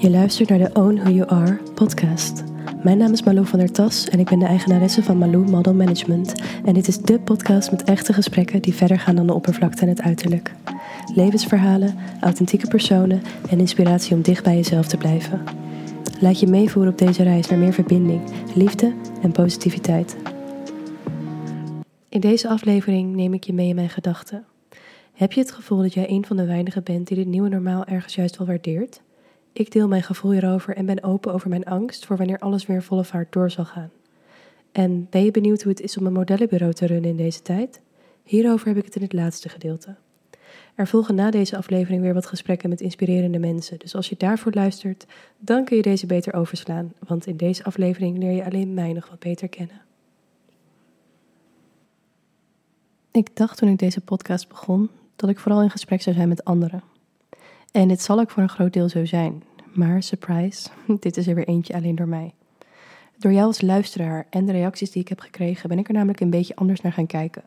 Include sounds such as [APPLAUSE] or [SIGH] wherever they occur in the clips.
Je luistert naar de Own Who You Are podcast. Mijn naam is Malou van der Tas en ik ben de eigenaresse van Malou Model Management. En dit is de podcast met echte gesprekken die verder gaan dan de oppervlakte en het uiterlijk. Levensverhalen, authentieke personen en inspiratie om dicht bij jezelf te blijven. Laat je meevoeren op deze reis naar meer verbinding, liefde en positiviteit. In deze aflevering neem ik je mee in mijn gedachten. Heb je het gevoel dat jij een van de weinigen bent die dit nieuwe normaal ergens juist wel waardeert? Ik deel mijn gevoel hierover en ben open over mijn angst voor wanneer alles weer volle vaart door zal gaan. En ben je benieuwd hoe het is om een modellenbureau te runnen in deze tijd? Hierover heb ik het in het laatste gedeelte. Er volgen na deze aflevering weer wat gesprekken met inspirerende mensen, dus als je daarvoor luistert, dan kun je deze beter overslaan, want in deze aflevering leer je alleen mij nog wat beter kennen. Ik dacht toen ik deze podcast begon dat ik vooral in gesprek zou zijn met anderen. En dit zal ook voor een groot deel zo zijn. Maar surprise, [LAUGHS] dit is er weer eentje alleen door mij. Door jou als luisteraar en de reacties die ik heb gekregen, ben ik er namelijk een beetje anders naar gaan kijken.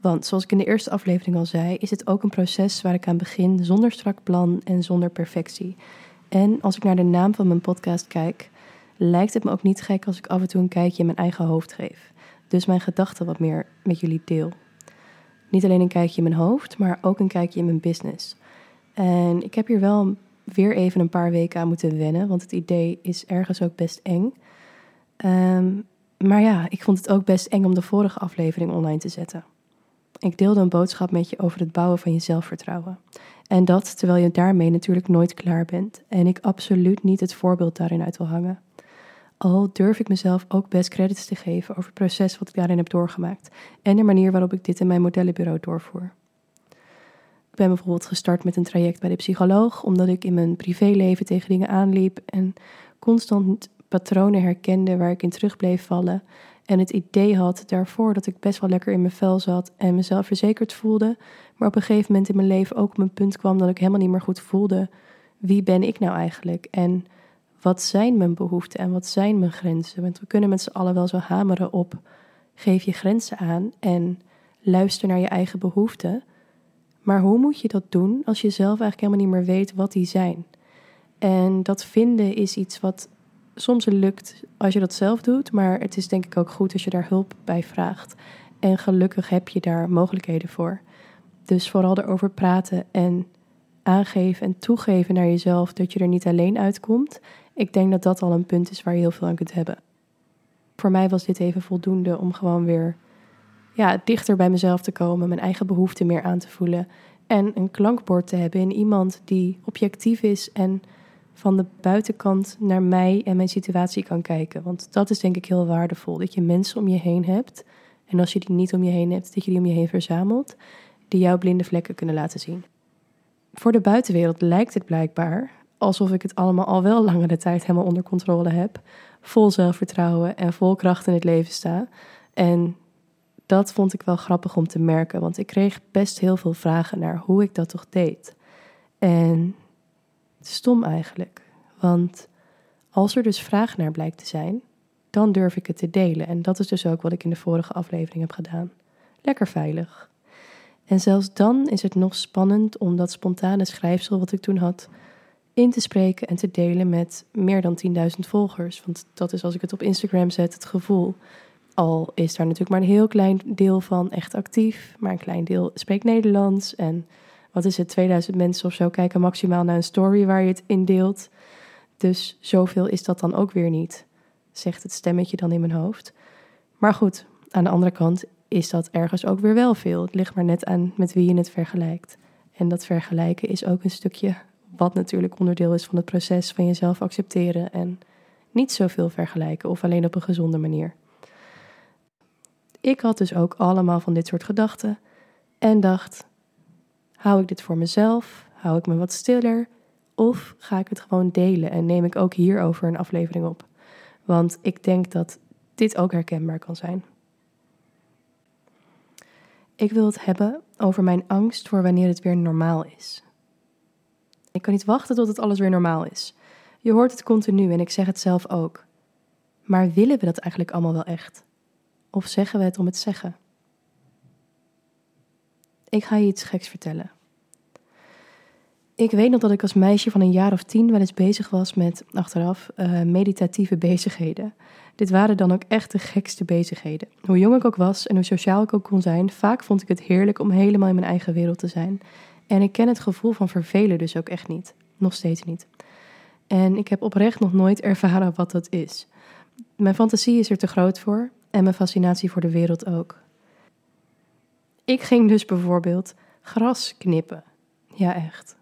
Want zoals ik in de eerste aflevering al zei, is het ook een proces waar ik aan begin zonder strak plan en zonder perfectie. En als ik naar de naam van mijn podcast kijk, lijkt het me ook niet gek als ik af en toe een kijkje in mijn eigen hoofd geef. Dus mijn gedachten wat meer met jullie deel. Niet alleen een kijkje in mijn hoofd, maar ook een kijkje in mijn business. En ik heb hier wel weer even een paar weken aan moeten wennen, want het idee is ergens ook best eng. Ehm, maar ja, ik vond het ook best eng om de vorige aflevering online te zetten. Ik deelde een boodschap met je over het bouwen van je zelfvertrouwen. En dat terwijl je daarmee natuurlijk nooit klaar bent. En ik absoluut niet het voorbeeld daarin uit wil hangen. Al durf ik mezelf ook best credits te geven over het proces wat ik daarin heb doorgemaakt. En de manier waarop ik dit in mijn modellenbureau doorvoer. Ben bijvoorbeeld gestart met een traject bij de psycholoog, omdat ik in mijn privéleven tegen dingen aanliep en constant patronen herkende waar ik in terug bleef vallen. En het idee had daarvoor dat ik best wel lekker in mijn vel zat en mezelf verzekerd voelde. Maar op een gegeven moment in mijn leven ook op een punt kwam dat ik helemaal niet meer goed voelde. Wie ben ik nou eigenlijk? En wat zijn mijn behoeften en wat zijn mijn grenzen? Want we kunnen met z'n allen wel zo hameren op geef je grenzen aan en luister naar je eigen behoeften. Maar hoe moet je dat doen als je zelf eigenlijk helemaal niet meer weet wat die zijn? En dat vinden is iets wat soms lukt als je dat zelf doet, maar het is denk ik ook goed als je daar hulp bij vraagt. En gelukkig heb je daar mogelijkheden voor. Dus vooral erover praten en aangeven en toegeven naar jezelf dat je er niet alleen uitkomt. Ik denk dat dat al een punt is waar je heel veel aan kunt hebben. Voor mij was dit even voldoende om gewoon weer ja, dichter bij mezelf te komen, mijn eigen behoeften meer aan te voelen. En een klankbord te hebben in iemand die objectief is en van de buitenkant naar mij en mijn situatie kan kijken. Want dat is denk ik heel waardevol. Dat je mensen om je heen hebt. En als je die niet om je heen hebt, dat je die om je heen verzamelt. Die jouw blinde vlekken kunnen laten zien. Voor de buitenwereld lijkt het blijkbaar alsof ik het allemaal al wel langere tijd helemaal onder controle heb. Vol zelfvertrouwen en vol kracht in het leven sta. En dat vond ik wel grappig om te merken, want ik kreeg best heel veel vragen naar hoe ik dat toch deed. En stom eigenlijk, want als er dus vraag naar blijkt te zijn, dan durf ik het te delen. En dat is dus ook wat ik in de vorige aflevering heb gedaan. Lekker veilig. En zelfs dan is het nog spannend om dat spontane schrijfsel wat ik toen had in te spreken en te delen met meer dan 10.000 volgers. Want dat is als ik het op Instagram zet het gevoel. Al is daar natuurlijk maar een heel klein deel van echt actief, maar een klein deel spreekt Nederlands. En wat is het, 2000 mensen of zo kijken maximaal naar een story waar je het in deelt. Dus zoveel is dat dan ook weer niet, zegt het stemmetje dan in mijn hoofd. Maar goed, aan de andere kant is dat ergens ook weer wel veel. Het ligt maar net aan met wie je het vergelijkt. En dat vergelijken is ook een stukje wat natuurlijk onderdeel is van het proces van jezelf accepteren en niet zoveel vergelijken of alleen op een gezonde manier. Ik had dus ook allemaal van dit soort gedachten en dacht: hou ik dit voor mezelf? Hou ik me wat stiller? Of ga ik het gewoon delen en neem ik ook hierover een aflevering op? Want ik denk dat dit ook herkenbaar kan zijn. Ik wil het hebben over mijn angst voor wanneer het weer normaal is. Ik kan niet wachten tot het alles weer normaal is. Je hoort het continu en ik zeg het zelf ook. Maar willen we dat eigenlijk allemaal wel echt? Of zeggen we het om het zeggen? Ik ga je iets geks vertellen. Ik weet nog dat ik als meisje van een jaar of tien wel eens bezig was met, achteraf, uh, meditatieve bezigheden. Dit waren dan ook echt de gekste bezigheden. Hoe jong ik ook was en hoe sociaal ik ook kon zijn, vaak vond ik het heerlijk om helemaal in mijn eigen wereld te zijn. En ik ken het gevoel van vervelen dus ook echt niet. Nog steeds niet. En ik heb oprecht nog nooit ervaren wat dat is. Mijn fantasie is er te groot voor en mijn fascinatie voor de wereld ook. Ik ging dus bijvoorbeeld gras knippen. Ja, echt.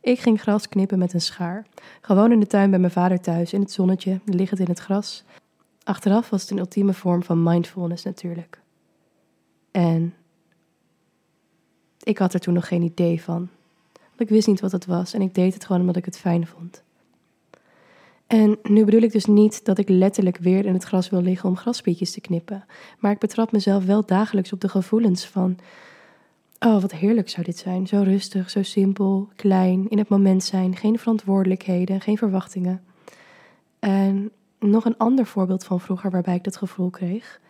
Ik ging gras knippen met een schaar. Gewoon in de tuin bij mijn vader thuis, in het zonnetje, liggend in het gras. Achteraf was het een ultieme vorm van mindfulness natuurlijk. En ik had er toen nog geen idee van. Ik wist niet wat het was en ik deed het gewoon omdat ik het fijn vond. En nu bedoel ik dus niet dat ik letterlijk weer in het gras wil liggen om graspietjes te knippen. Maar ik betrap mezelf wel dagelijks op de gevoelens van Oh, wat heerlijk zou dit zijn. Zo rustig, zo simpel, klein, in het moment zijn, geen verantwoordelijkheden, geen verwachtingen. En nog een ander voorbeeld van vroeger waarbij ik dat gevoel kreeg,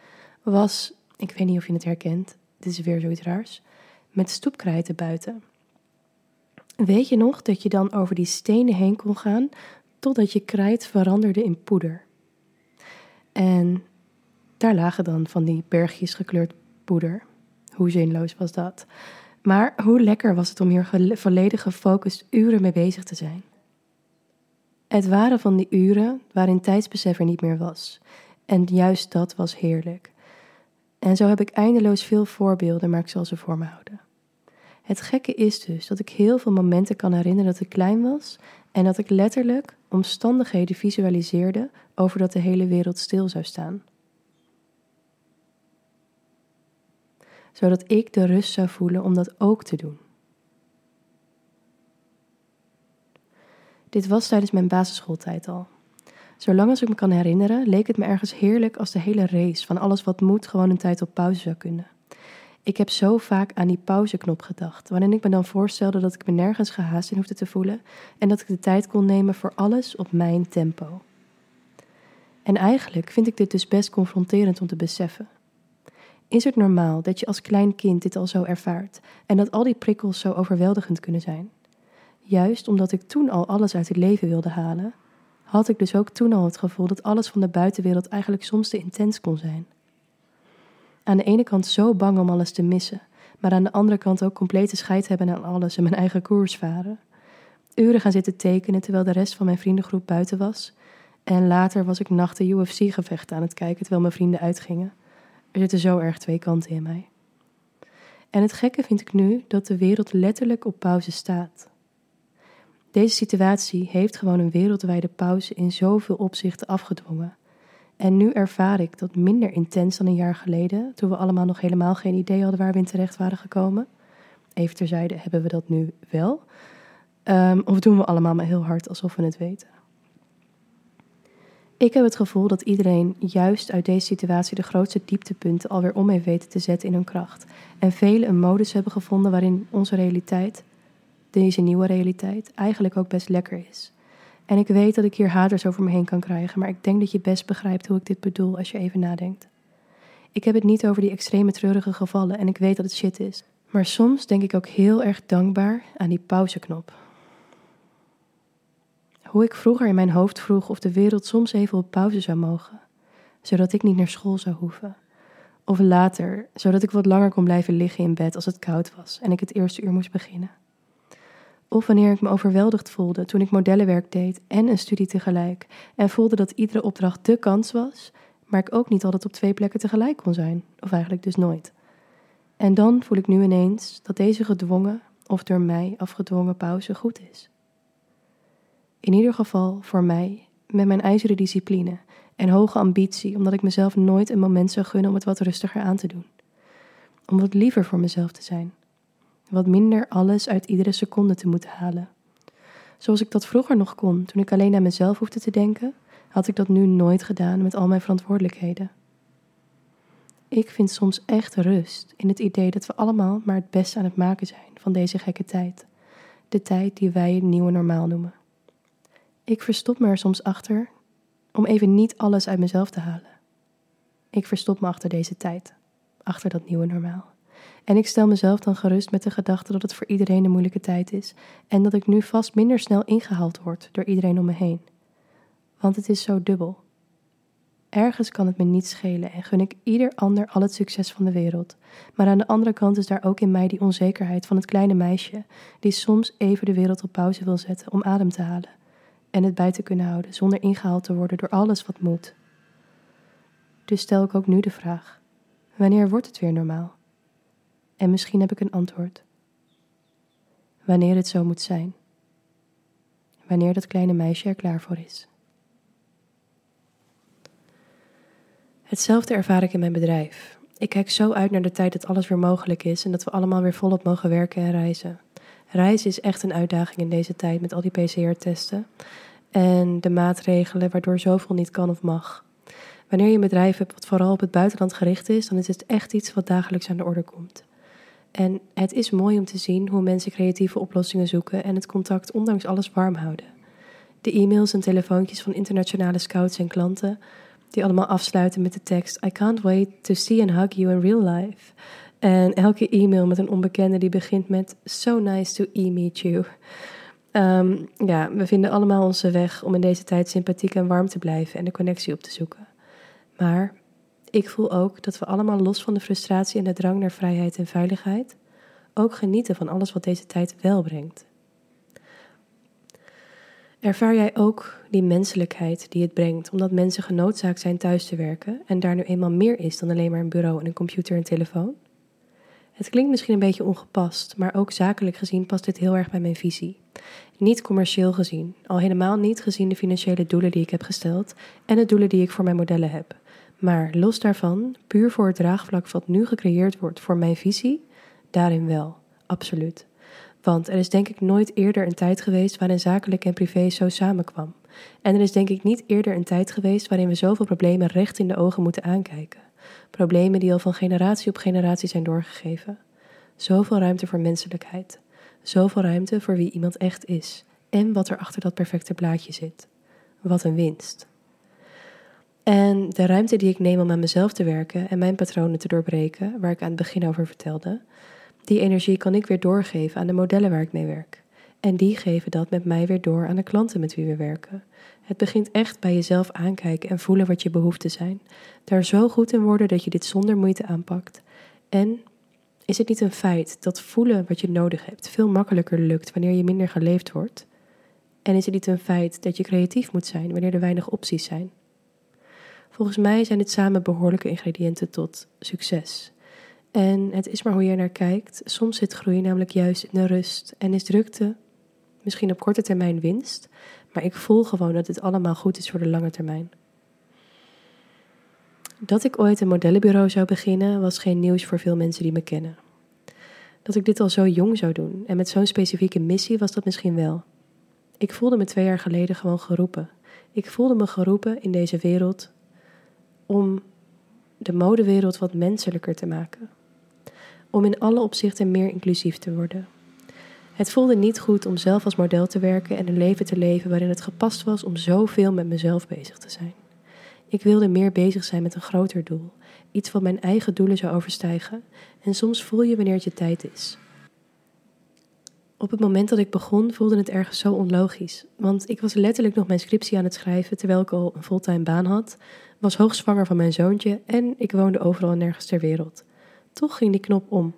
was, ik weet niet of je het herkent, dit is weer zoiets raars, met stoepkrijten buiten. Weet je nog dat je dan over die stenen heen kon gaan totdat je krijt veranderde in poeder? En daar lagen dan van die bergjes gekleurd poeder. Hoe zinloos was dat? Maar hoe lekker was het om hier volledig gefocust uren mee bezig te zijn? Het waren van die uren waarin tijdsbesef er niet meer was. En juist dat was heerlijk. En zo heb ik eindeloos veel voorbeelden, maar ik zal ze voor me houden. Het gekke is dus dat ik heel veel momenten kan herinneren dat ik klein was en dat ik letterlijk omstandigheden visualiseerde over dat de hele wereld stil zou staan. zodat ik de rust zou voelen om dat ook te doen. Dit was tijdens mijn basisschooltijd al. Zolang als ik me kan herinneren, leek het me ergens heerlijk als de hele race van alles wat moet gewoon een tijd op pauze zou kunnen. Ik heb zo vaak aan die pauzeknop gedacht, waarin ik me dan voorstelde dat ik me nergens gehaast in hoefde te voelen en dat ik de tijd kon nemen voor alles op mijn tempo. En eigenlijk vind ik dit dus best confronterend om te beseffen. Is het normaal dat je als klein kind dit al zo ervaart en dat al die prikkels zo overweldigend kunnen zijn? Juist omdat ik toen al alles uit het leven wilde halen, had ik dus ook toen al het gevoel dat alles van de buitenwereld eigenlijk soms te intens kon zijn. Aan de ene kant zo bang om alles te missen, maar aan de andere kant ook complete scheid hebben aan alles en mijn eigen koers varen. Uren gaan zitten tekenen terwijl de rest van mijn vriendengroep buiten was. En later was ik nachten UFC-gevechten aan het kijken terwijl mijn vrienden uitgingen. Er zitten zo erg twee kanten in mij. En het gekke vind ik nu dat de wereld letterlijk op pauze staat. Deze situatie heeft gewoon een wereldwijde pauze in zoveel opzichten afgedwongen. En nu ervaar ik dat minder intens dan een jaar geleden, toen we allemaal nog helemaal geen idee hadden waar we in terecht waren gekomen. Even terzijde, hebben we dat nu wel? Um, of doen we allemaal maar heel hard alsof we het weten? Ik heb het gevoel dat iedereen juist uit deze situatie de grootste dieptepunten alweer om heeft weten te zetten in hun kracht. En velen een modus hebben gevonden waarin onze realiteit, deze nieuwe realiteit, eigenlijk ook best lekker is. En ik weet dat ik hier haters over me heen kan krijgen, maar ik denk dat je best begrijpt hoe ik dit bedoel als je even nadenkt. Ik heb het niet over die extreme treurige gevallen en ik weet dat het shit is. Maar soms denk ik ook heel erg dankbaar aan die pauzeknop. Hoe ik vroeger in mijn hoofd vroeg of de wereld soms even op pauze zou mogen, zodat ik niet naar school zou hoeven. Of later, zodat ik wat langer kon blijven liggen in bed als het koud was en ik het eerste uur moest beginnen. Of wanneer ik me overweldigd voelde toen ik modellenwerk deed en een studie tegelijk en voelde dat iedere opdracht de kans was, maar ik ook niet altijd op twee plekken tegelijk kon zijn, of eigenlijk dus nooit. En dan voel ik nu ineens dat deze gedwongen of door mij afgedwongen pauze goed is. In ieder geval voor mij, met mijn ijzeren discipline en hoge ambitie, omdat ik mezelf nooit een moment zou gunnen om het wat rustiger aan te doen. Om wat liever voor mezelf te zijn. Wat minder alles uit iedere seconde te moeten halen. Zoals ik dat vroeger nog kon, toen ik alleen aan mezelf hoefde te denken, had ik dat nu nooit gedaan met al mijn verantwoordelijkheden. Ik vind soms echt rust in het idee dat we allemaal maar het beste aan het maken zijn van deze gekke tijd. De tijd die wij het nieuwe normaal noemen. Ik verstop me er soms achter om even niet alles uit mezelf te halen. Ik verstop me achter deze tijd, achter dat nieuwe normaal. En ik stel mezelf dan gerust met de gedachte dat het voor iedereen een moeilijke tijd is en dat ik nu vast minder snel ingehaald word door iedereen om me heen. Want het is zo dubbel. Ergens kan het me niet schelen en gun ik ieder ander al het succes van de wereld. Maar aan de andere kant is daar ook in mij die onzekerheid van het kleine meisje, die soms even de wereld op pauze wil zetten om adem te halen en het bij te kunnen houden zonder ingehaald te worden door alles wat moet. Dus stel ik ook nu de vraag: wanneer wordt het weer normaal? En misschien heb ik een antwoord. Wanneer het zo moet zijn. Wanneer dat kleine meisje er klaar voor is. Hetzelfde ervaar ik in mijn bedrijf. Ik kijk zo uit naar de tijd dat alles weer mogelijk is en dat we allemaal weer volop mogen werken en reizen. Reizen is echt een uitdaging in deze tijd met al die PCR-testen en de maatregelen waardoor zoveel niet kan of mag. Wanneer je een bedrijf hebt wat vooral op het buitenland gericht is, dan is het echt iets wat dagelijks aan de orde komt. En het is mooi om te zien hoe mensen creatieve oplossingen zoeken en het contact ondanks alles warm houden. De e-mails en telefoontjes van internationale scouts en klanten, die allemaal afsluiten met de tekst: I can't wait to see and hug you in real life. En elke e-mail met een onbekende die begint met So nice to e-meet you. Ehm, ja, we vinden allemaal onze weg om in deze tijd sympathiek en warm te blijven en de connectie op te zoeken. Maar ik voel ook dat we allemaal los van de frustratie en de drang naar vrijheid en veiligheid ook genieten van alles wat deze tijd wel brengt. Ervaar jij ook die menselijkheid die het brengt, omdat mensen genoodzaakt zijn thuis te werken en daar nu eenmaal meer is dan alleen maar een bureau en een computer en telefoon? Het klinkt misschien een beetje ongepast, maar ook zakelijk gezien past dit heel erg bij mijn visie. Niet commercieel gezien, al helemaal niet gezien de financiële doelen die ik heb gesteld en de doelen die ik voor mijn modellen heb. Maar los daarvan, puur voor het draagvlak wat nu gecreëerd wordt voor mijn visie, daarin wel, absoluut. Want er is denk ik nooit eerder een tijd geweest waarin zakelijk en privé zo samenkwam. En er is denk ik niet eerder een tijd geweest waarin we zoveel problemen recht in de ogen moeten aankijken. Problemen die al van generatie op generatie zijn doorgegeven. Zoveel ruimte voor menselijkheid. Zoveel ruimte voor wie iemand echt is. En wat er achter dat perfecte plaatje zit. Wat een winst. En de ruimte die ik neem om aan mezelf te werken en mijn patronen te doorbreken, waar ik aan het begin over vertelde, die energie kan ik weer doorgeven aan de modellen waar ik mee werk. En die geven dat met mij weer door aan de klanten met wie we werken. Het begint echt bij jezelf aankijken en voelen wat je behoeften zijn. Daar zo goed in worden dat je dit zonder moeite aanpakt. En is het niet een feit dat voelen wat je nodig hebt veel makkelijker lukt wanneer je minder geleefd wordt? En is het niet een feit dat je creatief moet zijn wanneer er weinig opties zijn? Volgens mij zijn dit samen behoorlijke ingrediënten tot succes. En het is maar hoe je naar kijkt. Soms zit groei namelijk juist in de rust en is drukte misschien op korte termijn winst, maar ik voel gewoon dat dit allemaal goed is voor de lange termijn. Dat ik ooit een modellenbureau zou beginnen was geen nieuws voor veel mensen die me kennen. Dat ik dit al zo jong zou doen en met zo'n specifieke missie was dat misschien wel. Ik voelde me twee jaar geleden gewoon geroepen. Ik voelde me geroepen in deze wereld om de modewereld wat menselijker te maken. Om in alle opzichten meer inclusief te worden. Het voelde niet goed om zelf als model te werken en een leven te leven waarin het gepast was om zoveel met mezelf bezig te zijn. Ik wilde meer bezig zijn met een groter doel, iets wat mijn eigen doelen zou overstijgen, en soms voel je wanneer het je tijd is. Op het moment dat ik begon voelde het ergens zo onlogisch, want ik was letterlijk nog mijn scriptie aan het schrijven terwijl ik al een fulltime baan had, was hoogzwanger van mijn zoontje en ik woonde overal en nergens ter wereld. Toch ging die knop om.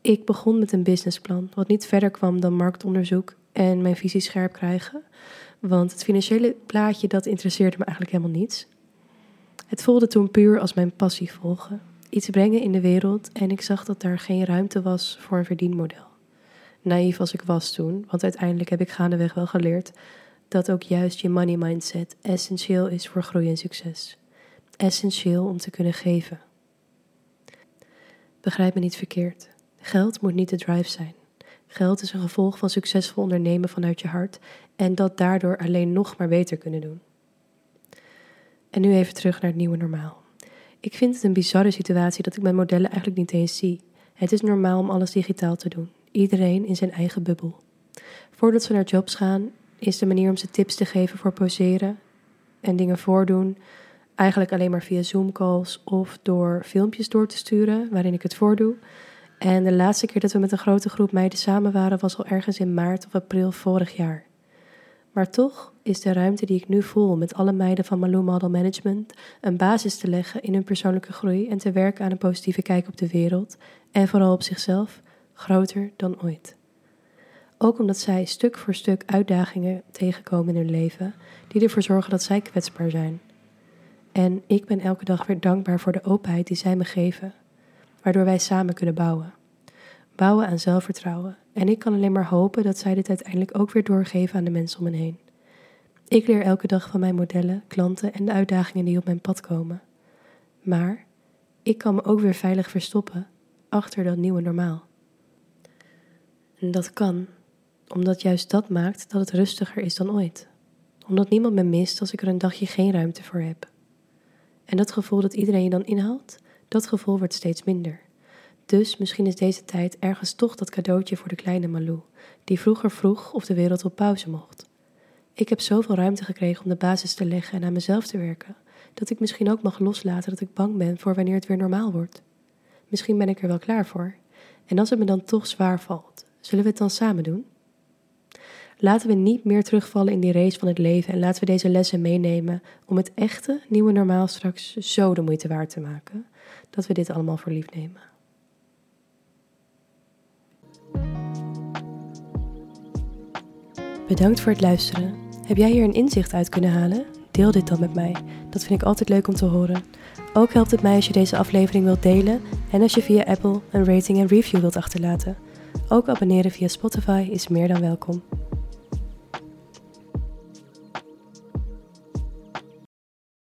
Ik begon met een businessplan, wat niet verder kwam dan marktonderzoek en mijn visie scherp krijgen. Want het financiële plaatje, dat interesseerde me eigenlijk helemaal niets. Het voelde toen puur als mijn passie volgen. Iets brengen in de wereld en ik zag dat daar geen ruimte was voor een verdienmodel. Naïef als ik was toen, want uiteindelijk heb ik gaandeweg wel geleerd dat ook juist je money mindset essentieel is voor groei en succes. Essentieel om te kunnen geven. Begrijp me niet verkeerd. Geld moet niet de drive zijn. Geld is een gevolg van succesvol ondernemen vanuit je hart en dat daardoor alleen nog maar beter kunnen doen. En nu even terug naar het nieuwe normaal. Ik vind het een bizarre situatie dat ik mijn modellen eigenlijk niet eens zie. Het is normaal om alles digitaal te doen, iedereen in zijn eigen bubbel. Voordat ze naar jobs gaan, is de manier om ze tips te geven voor poseren en dingen voordoen Eigenlijk alleen maar via Zoom-calls of door filmpjes door te sturen waarin ik het voordoe. En de laatste keer dat we met een grote groep meiden samen waren was al ergens in maart of april vorig jaar. Maar toch is de ruimte die ik nu voel met alle meiden van Malou Model Management een basis te leggen in hun persoonlijke groei en te werken aan een positieve kijk op de wereld en vooral op zichzelf groter dan ooit. Ook omdat zij stuk voor stuk uitdagingen tegenkomen in hun leven die ervoor zorgen dat zij kwetsbaar zijn. En ik ben elke dag weer dankbaar voor de openheid die zij me geven, waardoor wij samen kunnen bouwen. Bouwen aan zelfvertrouwen. En ik kan alleen maar hopen dat zij dit uiteindelijk ook weer doorgeven aan de mensen om me heen. Ik leer elke dag van mijn modellen, klanten en de uitdagingen die op mijn pad komen. Maar ik kan me ook weer veilig verstoppen achter dat nieuwe normaal. En dat kan omdat juist dat maakt dat het rustiger is dan ooit. Omdat niemand me mist als ik er een dagje geen ruimte voor heb. En dat gevoel dat iedereen je dan inhaalt, dat gevoel wordt steeds minder. Dus misschien is deze tijd ergens toch dat cadeautje voor de kleine Malou, die vroeger vroeg of de wereld op pauze mocht. Ik heb zoveel ruimte gekregen om de basis te leggen en aan mezelf te werken, dat ik misschien ook mag loslaten dat ik bang ben voor wanneer het weer normaal wordt. Misschien ben ik er wel klaar voor. En als het me dan toch zwaar valt, zullen we het dan samen doen? Laten we niet meer terugvallen in die race van het leven en laten we deze lessen meenemen om het echte nieuwe normaal straks zo de moeite waard te maken dat we dit allemaal voor lief nemen. Bedankt voor het luisteren. Heb jij hier een inzicht uit kunnen halen? Deel dit dan met mij. Dat vind ik altijd leuk om te horen. Ook helpt het mij als je deze aflevering wilt delen en als je via Apple een rating en review wilt achterlaten. Ook abonneren via Spotify is meer dan welkom.